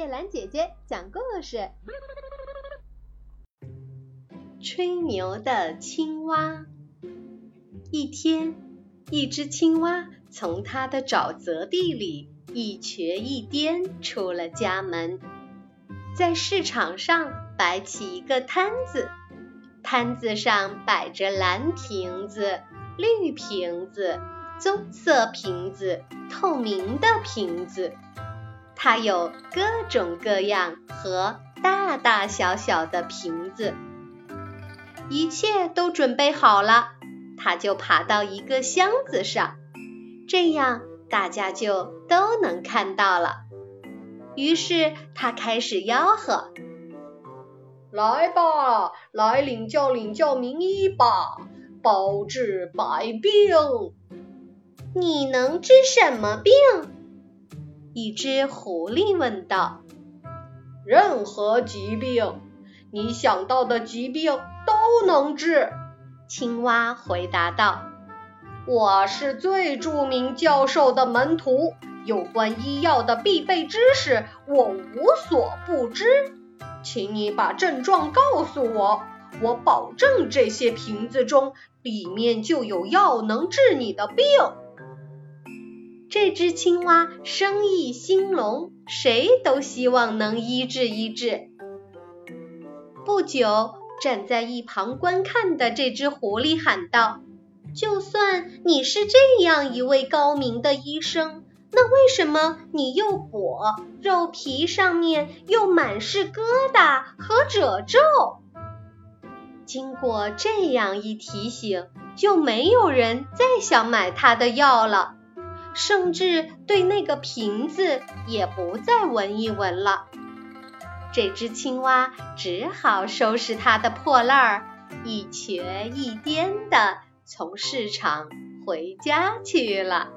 叶兰姐姐讲故事。吹牛的青蛙。一天，一只青蛙从它的沼泽地里一瘸一颠出了家门，在市场上摆起一个摊子，摊子上摆着蓝瓶子、绿瓶子、棕色瓶子、透明的瓶子。它有各种各样和大大小小的瓶子，一切都准备好了，它就爬到一个箱子上，这样大家就都能看到了。于是它开始吆喝：“来吧，来领教领教名医吧，包治百病。你能治什么病？”一只狐狸问道：“任何疾病，你想到的疾病都能治。”青蛙回答道：“我是最著名教授的门徒，有关医药的必备知识我无所不知。请你把症状告诉我，我保证这些瓶子中里面就有药能治你的病。”这只青蛙生意兴隆，谁都希望能医治医治。不久，站在一旁观看的这只狐狸喊道：“就算你是这样一位高明的医生，那为什么你又跛，肉皮上面又满是疙瘩和褶皱？”经过这样一提醒，就没有人再想买他的药了。甚至对那个瓶子也不再闻一闻了。这只青蛙只好收拾它的破烂儿，一瘸一颠地从市场回家去了。